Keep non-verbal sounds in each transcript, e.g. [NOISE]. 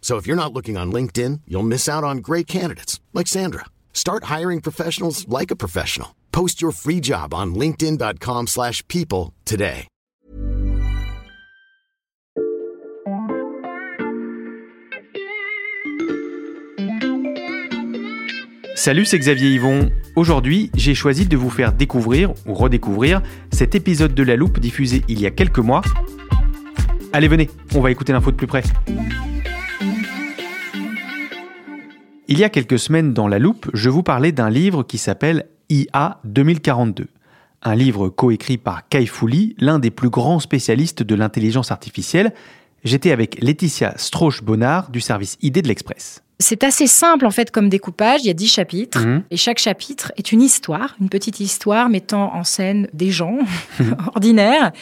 So if you're not looking on LinkedIn, you'll miss out on great candidates like Sandra. Start hiring professionals like a professional. Post your free job on linkedin.com/people today. Salut, c'est Xavier Yvon. Aujourd'hui, j'ai choisi de vous faire découvrir ou redécouvrir cet épisode de La Loupe diffusé il y a quelques mois. Allez, venez, on va écouter l'info de plus près. Il y a quelques semaines dans La Loupe, je vous parlais d'un livre qui s'appelle IA 2042. Un livre coécrit par Kai Fouli, l'un des plus grands spécialistes de l'intelligence artificielle. J'étais avec Laetitia Strauch-Bonnard du service ID de l'Express. C'est assez simple en fait comme découpage. Il y a dix chapitres Mhm. et chaque chapitre est une histoire, une petite histoire mettant en scène des gens [LAUGHS] ordinaires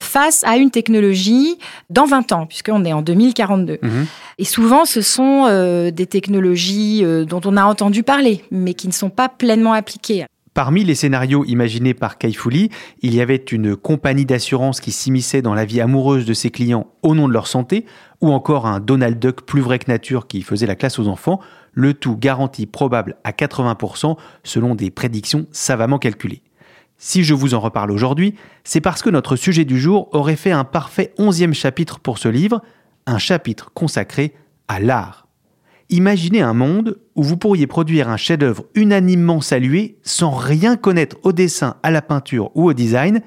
face à une technologie dans 20 ans, puisqu'on est en 2042. Mhm. Et souvent, ce sont euh, des technologies euh, dont on a entendu parler, mais qui ne sont pas pleinement appliquées. Parmi les scénarios imaginés par Kai Fouli, il y avait une compagnie d'assurance qui s'immisçait dans la vie amoureuse de ses clients au nom de leur santé, ou encore un Donald Duck plus vrai que nature qui faisait la classe aux enfants, le tout garanti probable à 80% selon des prédictions savamment calculées. Si je vous en reparle aujourd'hui, c'est parce que notre sujet du jour aurait fait un parfait onzième chapitre pour ce livre, un chapitre consacré à l'art. Imaginez un monde où vous pourriez produire un chef-d'œuvre unanimement salué sans rien connaître au dessin, à la peinture ou au design,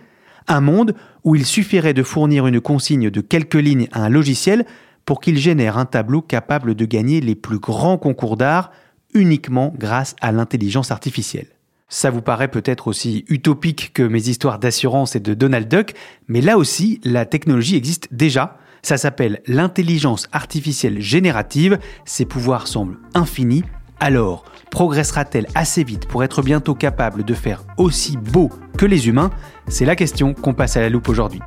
un monde où il suffirait de fournir une consigne de quelques lignes à un logiciel pour qu'il génère un tableau capable de gagner les plus grands concours d'art uniquement grâce à l'intelligence artificielle. Ça vous paraît peut-être aussi utopique que mes histoires d'assurance et de Donald Duck, mais là aussi, la technologie existe déjà. Ça s'appelle l'intelligence artificielle générative. Ses pouvoirs semblent infinis. Alors, progressera-t-elle assez vite pour être bientôt capable de faire aussi beau que les humains? C'est la question qu'on passe à la loupe aujourd'hui.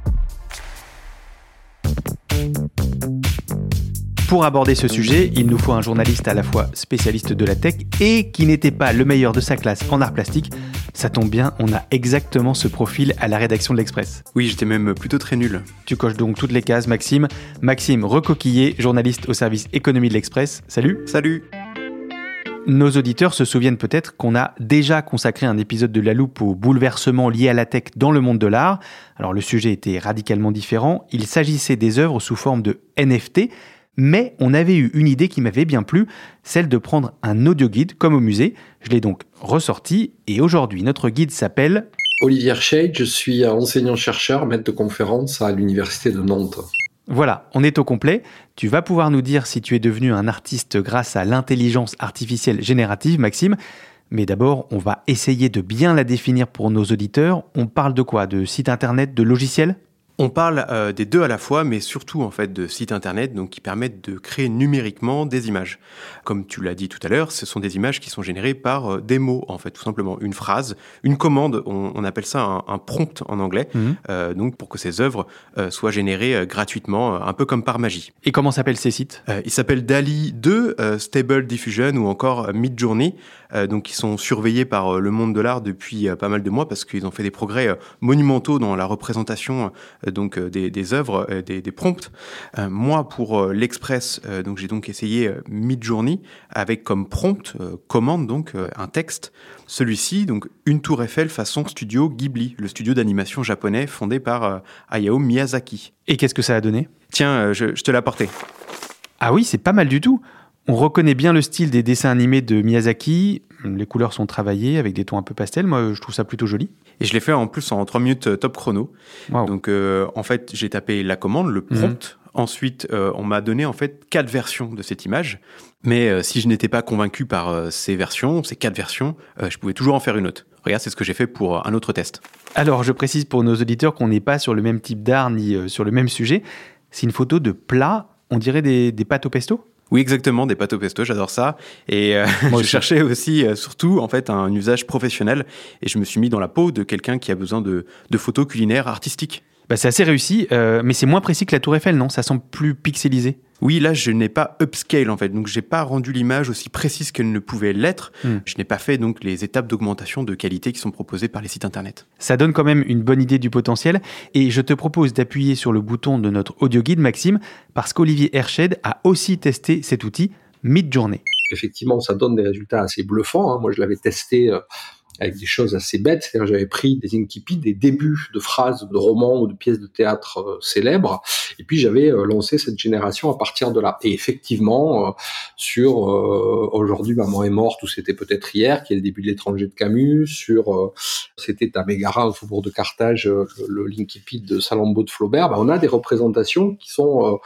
Pour aborder ce sujet, il nous faut un journaliste à la fois spécialiste de la tech et qui n'était pas le meilleur de sa classe en art plastique. Ça tombe bien, on a exactement ce profil à la rédaction de l'Express. Oui, j'étais même plutôt très nul. Tu coches donc toutes les cases, Maxime. Maxime Recoquillé, journaliste au service économie de l'Express. Salut Salut Nos auditeurs se souviennent peut-être qu'on a déjà consacré un épisode de La Loupe aux bouleversements liés à la tech dans le monde de l'art. Alors le sujet était radicalement différent. Il s'agissait des œuvres sous forme de NFT, mais on avait eu une idée qui m'avait bien plu, celle de prendre un audio guide comme au musée. Je l'ai donc ressorti et aujourd'hui notre guide s'appelle Olivier Shade, je suis enseignant-chercheur, maître de conférence à l'Université de Nantes. Voilà, on est au complet. Tu vas pouvoir nous dire si tu es devenu un artiste grâce à l'intelligence artificielle générative, Maxime. Mais d'abord, on va essayer de bien la définir pour nos auditeurs. On parle de quoi? De site internet, de logiciel On parle euh, des deux à la fois, mais surtout en fait de sites internet donc qui permettent de créer numériquement des images. Comme tu l'as dit tout à l'heure, ce sont des images qui sont générées par euh, des mots en fait, tout simplement une phrase, une commande. On, on appelle ça un, un prompt en anglais. Mhm. euh, donc pour que ces œuvres euh, soient générées euh, gratuitement, un peu comme par magie. Et comment s'appellent ces sites? Euh, il s'appelle DALI 2, euh, Stable Diffusion ou encore Midjourney, donc qui sont surveillés par euh, le monde de l'art depuis euh, pas mal de mois parce qu'ils ont fait des progrès euh, monumentaux dans la représentation euh, donc euh, des, des œuvres, euh, des, des prompts. Euh, moi, pour euh, l'Express, euh, donc j'ai donc essayé euh, Midjourney avec comme prompt euh, commande donc euh, un texte. Celui-ci, donc une tour Eiffel façon studio Ghibli, le studio d'animation japonais fondé par euh, Hayao Miyazaki. Et qu'est-ce que ça a donné? Tiens, euh, je, je te l'ai apporté. Ah oui, c'est pas mal du tout. On reconnaît bien le style des dessins animés de Miyazaki. Les couleurs sont travaillées avec des tons un peu pastel. Moi, je trouve ça plutôt joli. Et je l'ai fait en plus en 3 minutes top chrono. Donc, en fait, j'ai tapé la commande, le prompt. Mhm. Ensuite, on m'a donné en fait quatre versions de cette image. Mais si je n'étais pas convaincu par ces versions, ces quatre versions, je pouvais toujours en faire une autre. Regarde, c'est ce que j'ai fait pour un autre test. Alors, je précise pour nos auditeurs qu'on n'est pas sur le même type d'art ni sur le même sujet. C'est une photo de plat, on dirait des, des pâtes au pesto? Oui, exactement, des pâtes au pesto, j'adore ça. Et euh, [LAUGHS] je cherchais aussi, euh, surtout, en fait, un usage professionnel. Et je me suis mis dans la peau de quelqu'un qui a besoin de, de photos culinaires artistiques. Bah, c'est assez réussi, euh, mais c'est moins précis que la Tour Eiffel, non? Ça semble plus pixelisé. Oui, là, je n'ai pas upscale en fait, donc j'ai pas rendu l'image aussi précise qu'elle ne pouvait l'être. Hmm. Je n'ai pas fait donc les étapes d'augmentation de qualité qui sont proposées par les sites internet. Ça donne quand même une bonne idée du potentiel, et je te propose d'appuyer sur le bouton de notre audio guide, Maxime, parce qu'Olivier Herched a aussi testé cet outil Midjourney. Effectivement, ça donne des résultats assez bluffants. Hein. Moi, je l'avais testé. Euh, avec des choses assez bêtes. C'est-à-dire j'avais pris des incipits, des débuts de phrases de romans ou de pièces de théâtre euh, célèbres, et puis j'avais euh, lancé cette génération à partir de là. Et effectivement, euh, sur aujourd'hui maman est morte ou c'était peut-être hier, qui est le début de l'étranger de Camus, sur c'était à Mégara au faubourg de Carthage, le, de Salammbô de Flaubert, bah, on a des représentations qui sont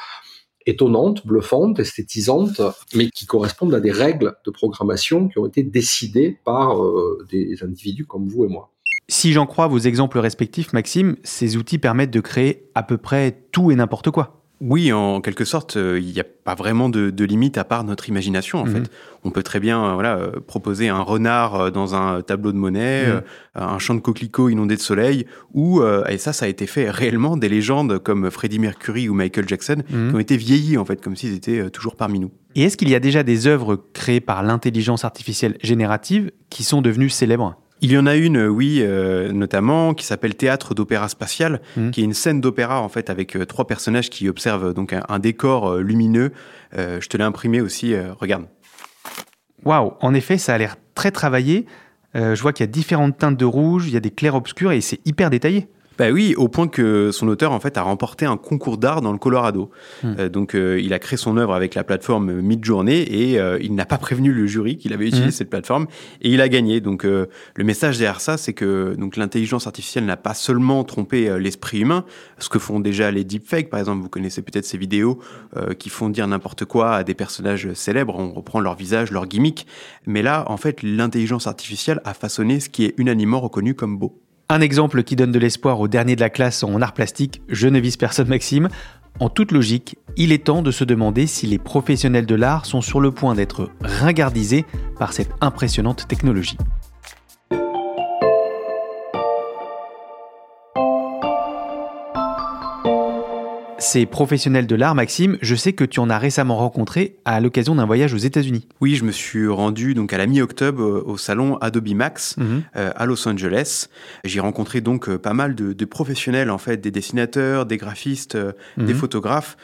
étonnantes, bluffantes, esthétisantes, mais qui correspondent à des règles de programmation qui ont été décidées par euh, des individus comme vous et moi. Si j'en crois vos exemples respectifs, Maxime, ces outils permettent de créer à peu près tout et n'importe quoi. Oui, en quelque sorte, euh, il n'y a pas vraiment de, limite à part notre imagination. En mhm. fait, on peut très bien, euh, voilà, euh, proposer un renard dans un tableau de monnaie, mhm. un champ de coquelicots inondé de soleil, ou et ça, ça a été fait réellement des légendes comme Freddie Mercury ou Michael Jackson mhm. qui ont été vieillis en fait, comme s'ils étaient toujours parmi nous. Et est-ce qu'il y a déjà des œuvres créées par l'intelligence artificielle générative qui sont devenues célèbres? Il y en a une, oui, euh, notamment, qui s'appelle Théâtre d'opéra spatial, mmh. qui est une scène d'opéra en fait avec euh, trois personnages qui observent donc un, décor euh, lumineux. je te l'ai imprimé aussi, regarde. Waouh, en effet, ça a l'air très travaillé. je vois qu'il y a différentes teintes de rouge, il y a des clairs obscurs et c'est hyper détaillé. Bah oui, au point que son auteur en fait a remporté un concours d'art dans le Colorado. Hmm. Euh, donc euh, il a créé son œuvre avec la plateforme Midjourney et euh, il n'a pas prévenu le jury qu'il avait utilisé hmm. cette plateforme et il a gagné. Donc le message derrière ça, c'est que donc l'intelligence artificielle n'a pas seulement trompé l'esprit humain, ce que font déjà les deepfakes par exemple. Vous connaissez peut-être ces vidéos qui font dire n'importe quoi à des personnages célèbres. On reprend leur visage, leur gimmick. Mais là, en fait, l'intelligence artificielle a façonné ce qui est unanimement reconnu comme beau. Un exemple qui donne de l'espoir au dernier de la classe en art plastique, je ne vise personne Maxime. En toute logique, il est temps de se demander si les professionnels de l'art sont sur le point d'être ringardisés par cette impressionnante technologie. Ces professionnels de l'art, Maxime, je sais que tu en as récemment rencontré à l'occasion d'un voyage aux États-Unis. Oui, je me suis rendu donc à la mi-octobre euh, au salon Adobe Max mhm. euh, à Los Angeles. J'ai rencontré donc euh, pas mal de, professionnels en fait, des dessinateurs, des graphistes, des mhm. photographes,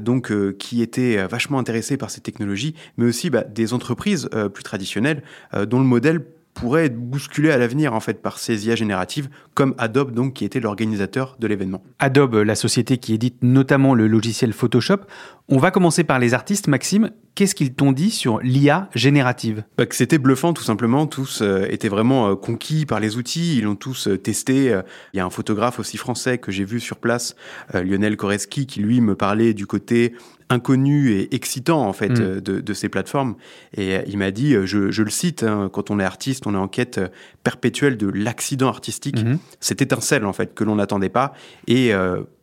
donc qui étaient vachement intéressés par ces technologies, mais aussi bah, des entreprises plus traditionnelles dont le modèle pourrait être bousculé à l'avenir en fait par ces IA génératives, comme Adobe donc qui était l'organisateur de l'événement. Adobe, la société qui édite notamment le logiciel Photoshop. On va commencer par les artistes. Maxime, qu'est-ce qu'ils t'ont dit sur l'IA générative bah, Que c'était bluffant tout simplement. Tous euh, étaient vraiment euh, conquis par les outils. Ils l'ont tous euh, testé. Il y a un photographe aussi français que j'ai vu sur place, Lionel Koreski, qui lui me parlait du côté inconnu et excitant en fait mm. de, ces plateformes. Et il m'a dit, je, le cite, hein, quand on est artiste, on est en quête perpétuelle de l'accident artistique, mm-hmm. cette étincelle en fait que l'on n'attendait pas. Et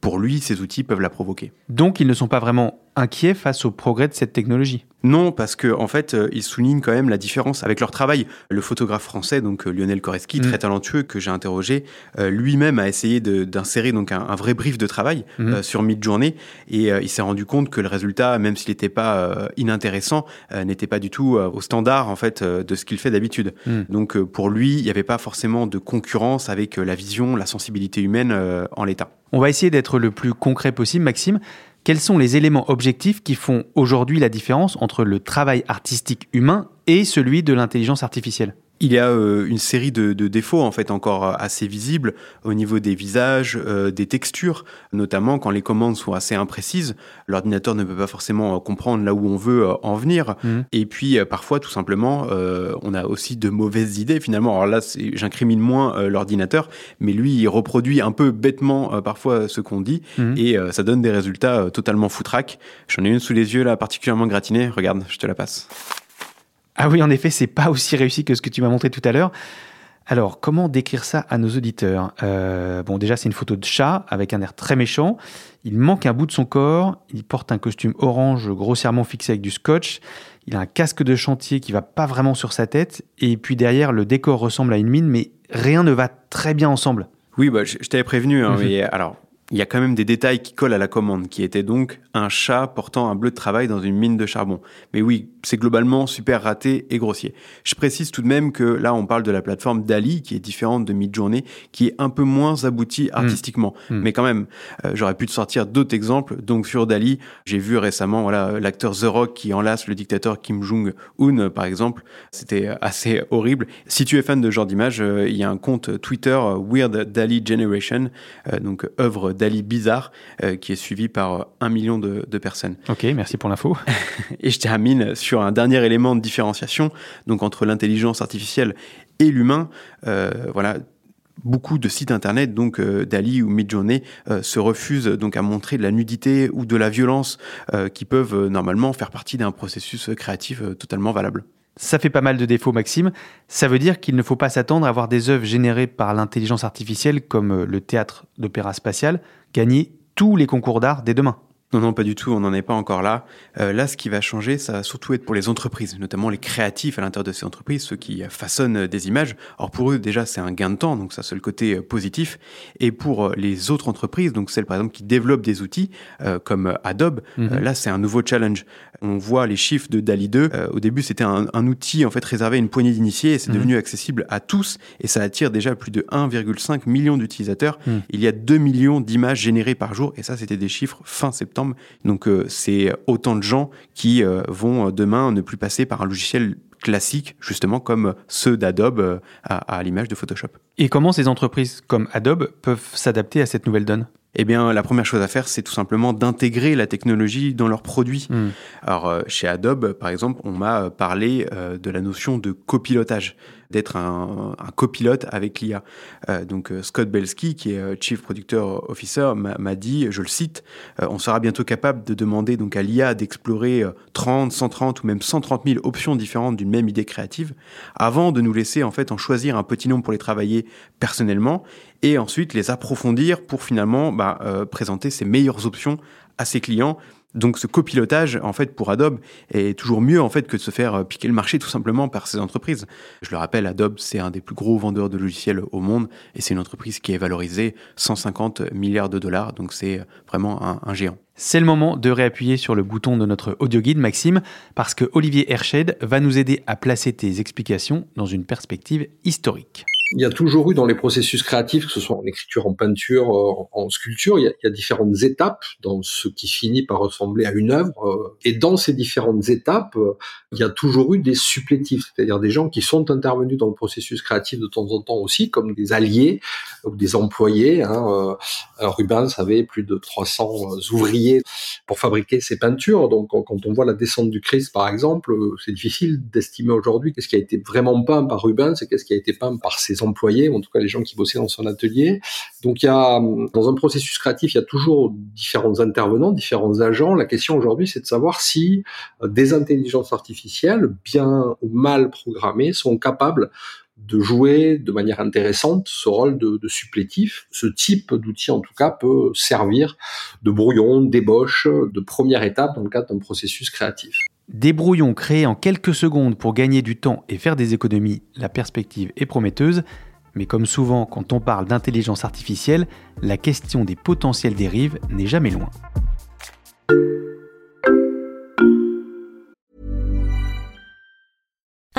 pour lui, ces outils peuvent la provoquer. Donc ils ne sont pas vraiment inquiets face au progrès de cette technologie non, parce que en fait, euh, ils soulignent quand même la différence avec leur travail. Le photographe français, donc euh, Lionel Koreski, très mm. talentueux, que j'ai interrogé, euh, lui-même a essayé d'insérer donc un, vrai brief de travail mm. sur Midjourney, et il s'est rendu compte que le résultat, même s'il n'était pas inintéressant, n'était pas du tout au standard en fait de ce qu'il fait d'habitude. Mm. Donc pour lui, il n'y avait pas forcément de concurrence avec la vision, la sensibilité humaine en l'état. On va essayer d'être le plus concret possible, Maxime. Quels sont les éléments objectifs qui font aujourd'hui la différence entre le travail artistique humain et celui de l'intelligence artificielle? Il y a euh, une série de, défauts en fait encore euh, assez visibles au niveau des visages, euh, des textures, notamment quand les commandes sont assez imprécises. L'ordinateur ne peut pas forcément comprendre là où on veut en venir. Mmh. Et puis parfois, tout simplement, on a aussi de mauvaises idées finalement. Alors là, j'incrimine moins l'ordinateur, mais lui, il reproduit un peu bêtement parfois ce qu'on dit mmh. et ça donne des résultats totalement foutraques. J'en ai une sous les yeux là, particulièrement gratinée. Regarde, je te la passe. Ah oui, en effet, c'est pas aussi réussi que ce que tu m'as montré tout à l'heure. Alors, comment décrire ça à nos auditeurs? Euh, Bon, déjà, c'est une photo de chat avec un air très méchant. Il manque un bout de son corps. Il porte un costume orange grossièrement fixé avec du scotch. Il a un casque de chantier qui va pas vraiment sur sa tête. Et puis derrière, le décor ressemble à une mine, mais rien ne va très bien ensemble. Oui, bah, je, t'avais prévenu. Hein, mhm. mais alors, il y a quand même des détails qui collent à la commande, qui était donc un chat portant un bleu de travail dans une mine de charbon. Mais oui, c'est globalement super raté et grossier. Je précise tout de même que là, on parle de la plateforme Dali, qui est différente de Midjourney, qui est un peu moins aboutie hmm. artistiquement. Hmm. Mais quand même, euh, j'aurais pu te sortir d'autres exemples. Donc sur Dali, j'ai vu récemment voilà l'acteur The Rock qui enlace le dictateur Kim Jong-un, par exemple. C'était assez horrible. Si tu es fan de ce genre d'image, euh, il y a un compte Twitter euh, Weird Dali Generation, donc œuvre Dali bizarre, qui est suivi par un million de, de personnes. Ok, merci pour l'info. [LAUGHS] et je termine sur un dernier élément de différenciation, donc entre l'intelligence artificielle et l'humain. Euh, voilà, beaucoup de sites internet, donc euh, Dali ou Midjourney, euh, se refusent donc à montrer de la nudité ou de la violence qui peuvent normalement faire partie d'un processus créatif totalement valable. Ça fait pas mal de défauts, Maxime. Ça veut dire qu'il ne faut pas s'attendre à voir des œuvres générées par l'intelligence artificielle, comme le théâtre d'opéra spatial, gagner tous les concours d'art dès demain. Non, non, pas du tout, on n'en est pas encore là. Euh, là, ce qui va changer, ça va surtout être pour les entreprises, notamment les créatifs à l'intérieur de ces entreprises, ceux qui façonnent des images. Alors pour eux, déjà, c'est un gain de temps, donc ça, c'est le côté euh, positif. Et pour euh, les autres entreprises, donc celles par exemple qui développent des outils comme Adobe, mhm. là, c'est un nouveau challenge. On voit les chiffres de DALI 2. au début, c'était un, outil en fait réservé à une poignée d'initiés et c'est mhm. devenu accessible à tous et ça attire déjà plus de 1,5 million d'utilisateurs. Mhm. Il y a 2 millions d'images générées par jour et ça, c'était des chiffres fin septembre donc euh, c'est autant de gens qui euh, vont euh, demain ne plus passer par un logiciel classique, justement comme ceux d'Adobe à, l'image de Photoshop. Et comment ces entreprises comme Adobe peuvent s'adapter à cette nouvelle donne? Eh bien, la première chose à faire, c'est tout simplement d'intégrer la technologie dans leurs produits. Hmm. Alors, chez Adobe, par exemple, on m'a parlé de la notion de copilotage d'être un, copilote avec l'IA. Euh, donc euh, Scott Belsky, qui est euh, Chief Producer Officer, m'a dit, je le cite, on sera bientôt capable de demander donc à l'IA d'explorer 30, 130 ou même 130 000 options différentes d'une même idée créative, avant de nous laisser en fait en choisir un petit nombre pour les travailler personnellement et ensuite les approfondir pour finalement bah, présenter ses meilleures options à ses clients donc ce copilotage, en fait, pour Adobe, est toujours mieux en fait que de se faire euh, piquer le marché tout simplement par ces entreprises. Je le rappelle, Adobe, c'est un des plus gros vendeurs de logiciels au monde et c'est une entreprise qui est valorisée 150 milliards de dollars. Donc c'est euh, vraiment un, géant. C'est le moment de réappuyer sur le bouton de notre audio guide, Maxime, parce que Olivier Herched va nous aider à placer tes explications dans une perspective historique il y a toujours eu dans les processus créatifs, que ce soit en écriture, en peinture, euh, en, sculpture, il y, a, différentes étapes dans ce qui finit par ressembler à une œuvre. Euh, et dans ces différentes étapes, euh, il y a toujours eu des supplétifs, c'est-à-dire des gens qui sont intervenus dans le processus créatif de temps en temps aussi, comme des alliés ou des employés. Hein. Rubens avait plus de 300 ouvriers pour fabriquer ses peintures. Donc quand on voit la descente du Christ, par exemple, c'est difficile d'estimer aujourd'hui qu'est-ce qui a été vraiment peint par Rubens et qu'est-ce qui a été peint par ses employés, ou en tout cas les gens qui bossaient dans son atelier. Donc a, dans un processus créatif, il y a toujours différents intervenants, différents agents. La question aujourd'hui, c'est de savoir si euh, des intelligences artificielles, bien ou mal programmées, sont capables de jouer de manière intéressante ce rôle de, de supplétif. Ce type d'outil, en tout cas, peut servir de brouillon, d'ébauche, de première étape dans le cadre d'un processus créatif. Des brouillons créés en quelques secondes pour gagner du temps et faire des économies, la perspective est prometteuse, mais comme souvent quand on parle d'intelligence artificielle, la question des potentielles dérives n'est jamais loin.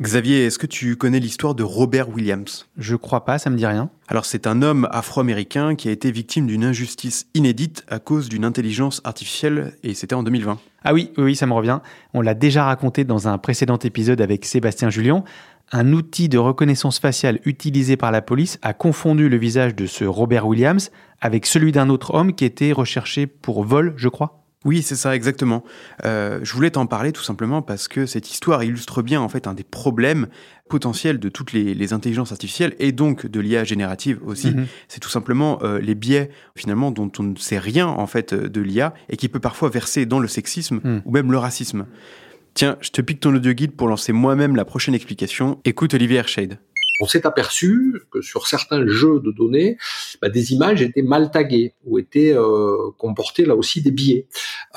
Xavier, est-ce que tu connais l'histoire de Robert Williams? Je crois pas, ça me dit rien. Alors c'est un homme afro-américain qui a été victime d'une injustice inédite à cause d'une intelligence artificielle et c'était en 2020. Ah oui, oui, ça me revient. On l'a déjà raconté dans un précédent épisode avec Sébastien Julien. Un outil de reconnaissance faciale utilisé par la police a confondu le visage de ce Robert Williams avec celui d'un autre homme qui était recherché pour vol, je crois. Oui, c'est ça, exactement. Euh, je voulais t'en parler tout simplement parce que cette histoire illustre bien en fait un des problèmes potentiels de toutes les, les intelligences artificielles et donc de l'IA générative aussi. Mhm. C'est tout simplement euh, les biais finalement dont on ne sait rien en fait euh, de l'IA et qui peut parfois verser dans le sexisme Mhm. ou même le racisme. Tiens, je te pique ton audio guide pour lancer moi-même la prochaine explication. Écoute Olivier Hershade. On s'est aperçu que sur certains jeux de données, bah, des images étaient mal taguées ou étaient euh, comportaient là aussi des biais.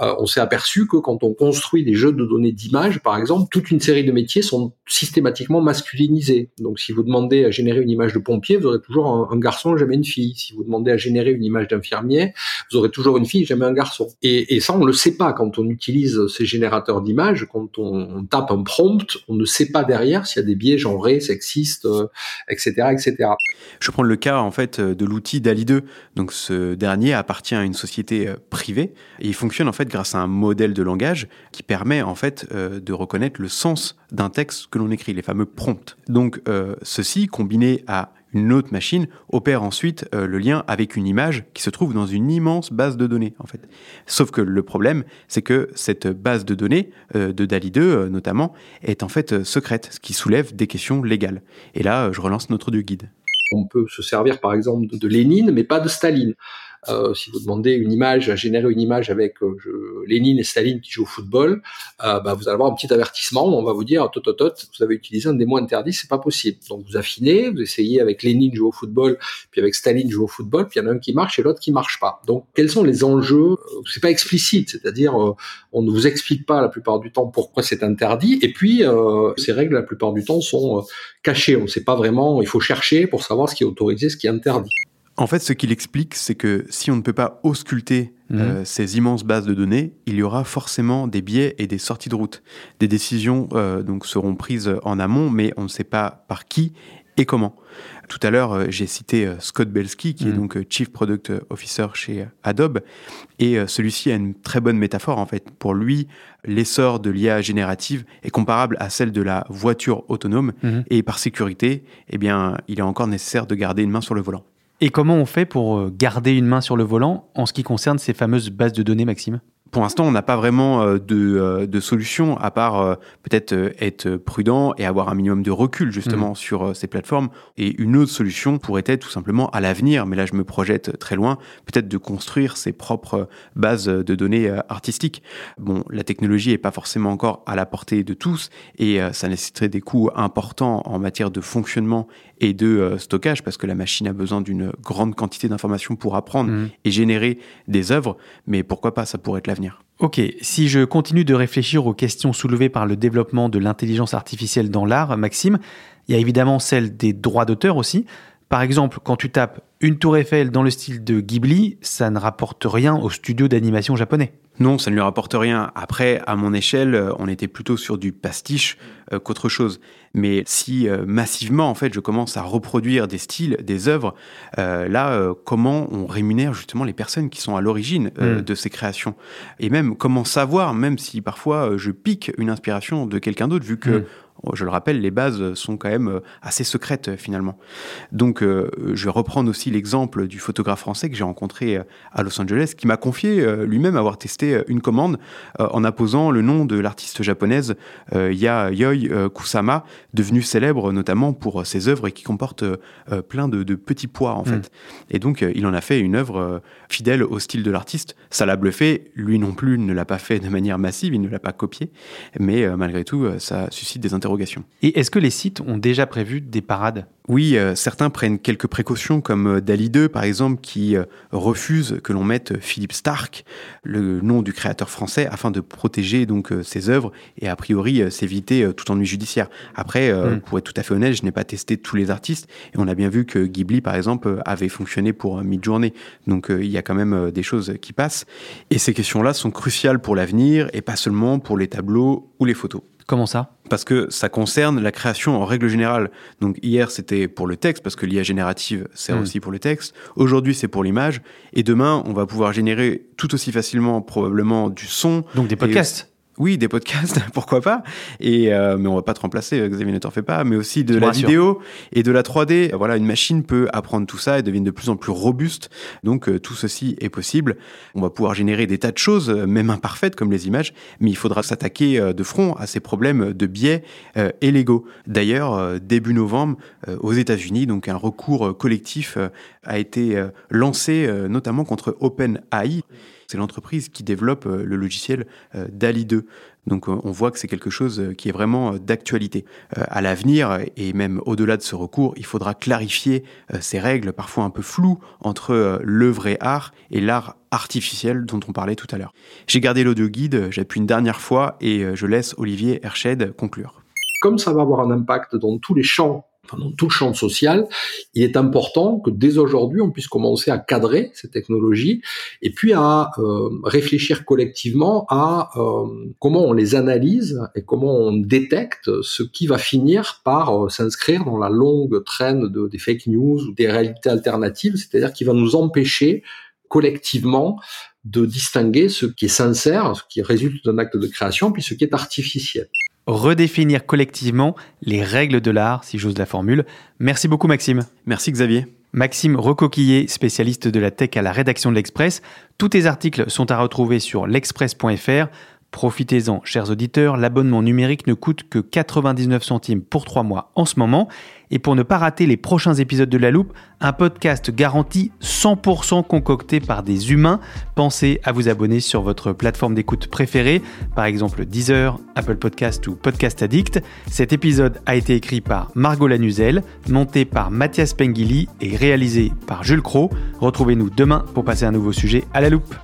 Euh, on s'est aperçu que quand on construit des jeux de données d'images, par exemple, toute une série de métiers sont systématiquement masculinisés. Donc, si vous demandez à générer une image de pompier, vous aurez toujours un, garçon, jamais une fille. Si vous demandez à générer une image d'infirmier, vous aurez toujours une fille, jamais un garçon. Et, ça, on le sait pas quand on utilise ces générateurs d'images. Quand on, on tape un prompt, on ne sait pas derrière s'il y a des biais genrés, sexistes, euh, etc., etc. Je prendre le cas en fait euh, de l'outil DALI 2. Donc ce dernier appartient à une société euh, privée et il fonctionne en fait grâce à un modèle de langage qui permet en fait euh, de reconnaître le sens d'un texte que l'on écrit, les fameux prompts. Donc ceci combiné à une autre machine opère ensuite euh, le lien avec une image qui se trouve dans une immense base de données en fait. Sauf que le problème, c'est que cette base de données euh, de DALI 2 euh, notamment est en fait secrète, ce qui soulève des questions légales. Et là, je relance notre audio guide. On peut se servir par exemple de Lénine, mais pas de Staline. Euh, si vous demandez une image, générer une image avec euh, je- Lénine et Staline qui jouent au football, euh, bah, vous allez avoir un petit avertissement on va vous dire tot, vous avez utilisé un des mots interdits, c'est pas possible. Donc vous affinez, vous essayez avec Lénine jouer au football, puis avec Staline jouer au football, puis il y en a un qui marche et l'autre qui marche pas. Donc quels sont les enjeux? Euh, C'est pas explicite, c'est-à-dire euh, on ne vous explique pas la plupart du temps pourquoi c'est interdit, et puis euh, ces règles la plupart du temps sont cachées. On ne sait pas vraiment, il faut chercher pour savoir ce qui est autorisé, ce qui est interdit. En fait, ce qu'il explique, c'est que si on ne peut pas ausculter Mhm. euh, ces immenses bases de données, il y aura forcément des biais et des sorties de route. Des décisions euh, donc seront prises en amont, mais on ne sait pas par qui et comment. Tout à l'heure, euh, j'ai cité Scott Belsky, qui est Mhm. donc Chief Product Officer chez Adobe, et celui-ci a une très bonne métaphore en fait. Pour lui, l'essor de l'IA générative est comparable à celle de la voiture autonome, Mhm. et par sécurité, eh bien, il est encore nécessaire de garder une main sur le volant. Et comment on fait pour euh, garder une main sur le volant en ce qui concerne ces fameuses bases de données, Maxime? Pour l'instant, on n'a pas vraiment euh, de, euh, de solution à part euh, peut-être être prudent et avoir un minimum de recul justement sur euh, ces plateformes. Et une autre solution pourrait être tout simplement à l'avenir, mais là je me projette très loin, peut-être de construire ses propres bases de données artistiques. Bon, la technologie n'est pas forcément encore à la portée de tous et ça nécessiterait des coûts importants en matière de fonctionnement et de stockage parce que la machine a besoin d'une grande quantité d'informations pour apprendre Mhm. et générer des œuvres. Mais pourquoi pas, ça pourrait être l'avenir. Ok, si je continue de réfléchir aux questions soulevées par le développement de l'intelligence artificielle dans l'art, Maxime, il y a évidemment celle des droits d'auteur aussi. Par exemple, quand tu tapes une tour Eiffel dans le style de Ghibli, ça ne rapporte rien au studio d'animation japonais. Non, ça ne lui rapporte rien. Après, à mon échelle, euh, on était plutôt sur du pastiche euh, qu'autre chose. Mais si euh, massivement, en fait, je commence à reproduire des styles, des œuvres, euh, là, comment on rémunère justement les personnes qui sont à l'origine euh, Mm. de ces créations? Et même comment savoir, même si parfois je pique une inspiration de quelqu'un d'autre, vu que Mm. Je le rappelle, les bases sont quand même euh, assez secrètes euh, finalement. Donc, euh, je vais reprendre aussi l'exemple du photographe français que j'ai rencontré euh, à Los Angeles, qui m'a confié euh, lui-même avoir testé euh, une commande euh, en apposant le nom de l'artiste japonaise euh, Yayoi euh, Kusama, devenue célèbre notamment pour euh, ses œuvres et qui comporte euh, euh, plein de, de petits pois en Mm. fait. Et donc, euh, il en a fait une œuvre euh, fidèle au style de l'artiste. Ça l'a bluffé. Lui non plus ne l'a pas fait de manière massive, il ne l'a pas copié. Mais euh, malgré tout, euh, ça suscite des interrogations d'interrogation. Et est-ce que les sites ont déjà prévu des parades? Oui, euh, certains prennent quelques précautions, comme euh, Dali 2 par exemple, qui euh, refuse que l'on mette Philippe Stark, le nom du créateur français, afin de protéger donc ses œuvres et a priori s'éviter tout ennui judiciaire. Après, mm. pour être tout à fait honnête, je n'ai pas testé tous les artistes et on a bien vu que Ghibli par exemple avait fonctionné pour Midjourney. Donc il y a quand même des choses qui passent. Et ces questions-là sont cruciales pour l'avenir et pas seulement pour les tableaux ou les photos. Comment ça? Parce que ça concerne la création en règle générale. Donc hier c'était pour le texte, parce que l'IA générative sert hmm. aussi pour le texte. Aujourd'hui c'est pour l'image. Et demain on va pouvoir générer tout aussi facilement probablement du son. Donc des podcasts oui, des podcasts, [LAUGHS] pourquoi pas. Et euh, mais on va pas te remplacer, euh, Xavier ne t'en fait pas. Mais aussi de la vidéo et de la 3D. Voilà, une machine peut apprendre tout ça et devient de plus en plus robuste. Donc euh, tout ceci est possible. On va pouvoir générer des tas de choses, même imparfaites comme les images, mais il faudra s'attaquer de front à ces problèmes de biais et légaux. D'ailleurs, début novembre, aux États-Unis, donc un recours collectif a été lancé, notamment contre OpenAI c'est l'entreprise qui développe euh, le logiciel euh, DALI 2. Donc euh, on voit que c'est quelque chose qui est vraiment d'actualité. À l'avenir, et même au-delà de ce recours, il faudra clarifier ces règles parfois un peu floues entre le vrai art et l'art artificiel dont on parlait tout à l'heure. J'ai gardé l'audio guide, j'appuie une dernière fois et je laisse Olivier Herched conclure. Comme ça va avoir un impact dans tous les champs dans tout le champ social, il est important que dès aujourd'hui, on puisse commencer à cadrer ces technologies et puis à euh, réfléchir collectivement à euh, comment on les analyse et comment on détecte ce qui va finir par euh, s'inscrire dans la longue traîne de, des fake news ou des réalités alternatives, c'est-à-dire qui va nous empêcher collectivement de distinguer ce qui est sincère, ce qui résulte d'un acte de création, puis ce qui est artificiel redéfinir collectivement les règles de l'art, si j'ose la formule. Merci beaucoup Maxime. Merci Xavier. Maxime Recoquillé, spécialiste de la tech à la rédaction de l'Express. Tous tes articles sont à retrouver sur l'express.fr. Profitez-en, chers auditeurs, l'abonnement numérique ne coûte que 99 centimes pour 3 mois en ce moment. Et pour ne pas rater les prochains épisodes de La Loupe, un podcast garanti 100% concocté par des humains. Pensez à vous abonner sur votre plateforme d'écoute préférée, par exemple Deezer, Apple Podcast ou Podcast Addict. Cet épisode a été écrit par Margot Lanuzel, monté par Mathias Pengili et réalisé par Jules Cro. Retrouvez-nous demain pour passer un nouveau sujet à La Loupe.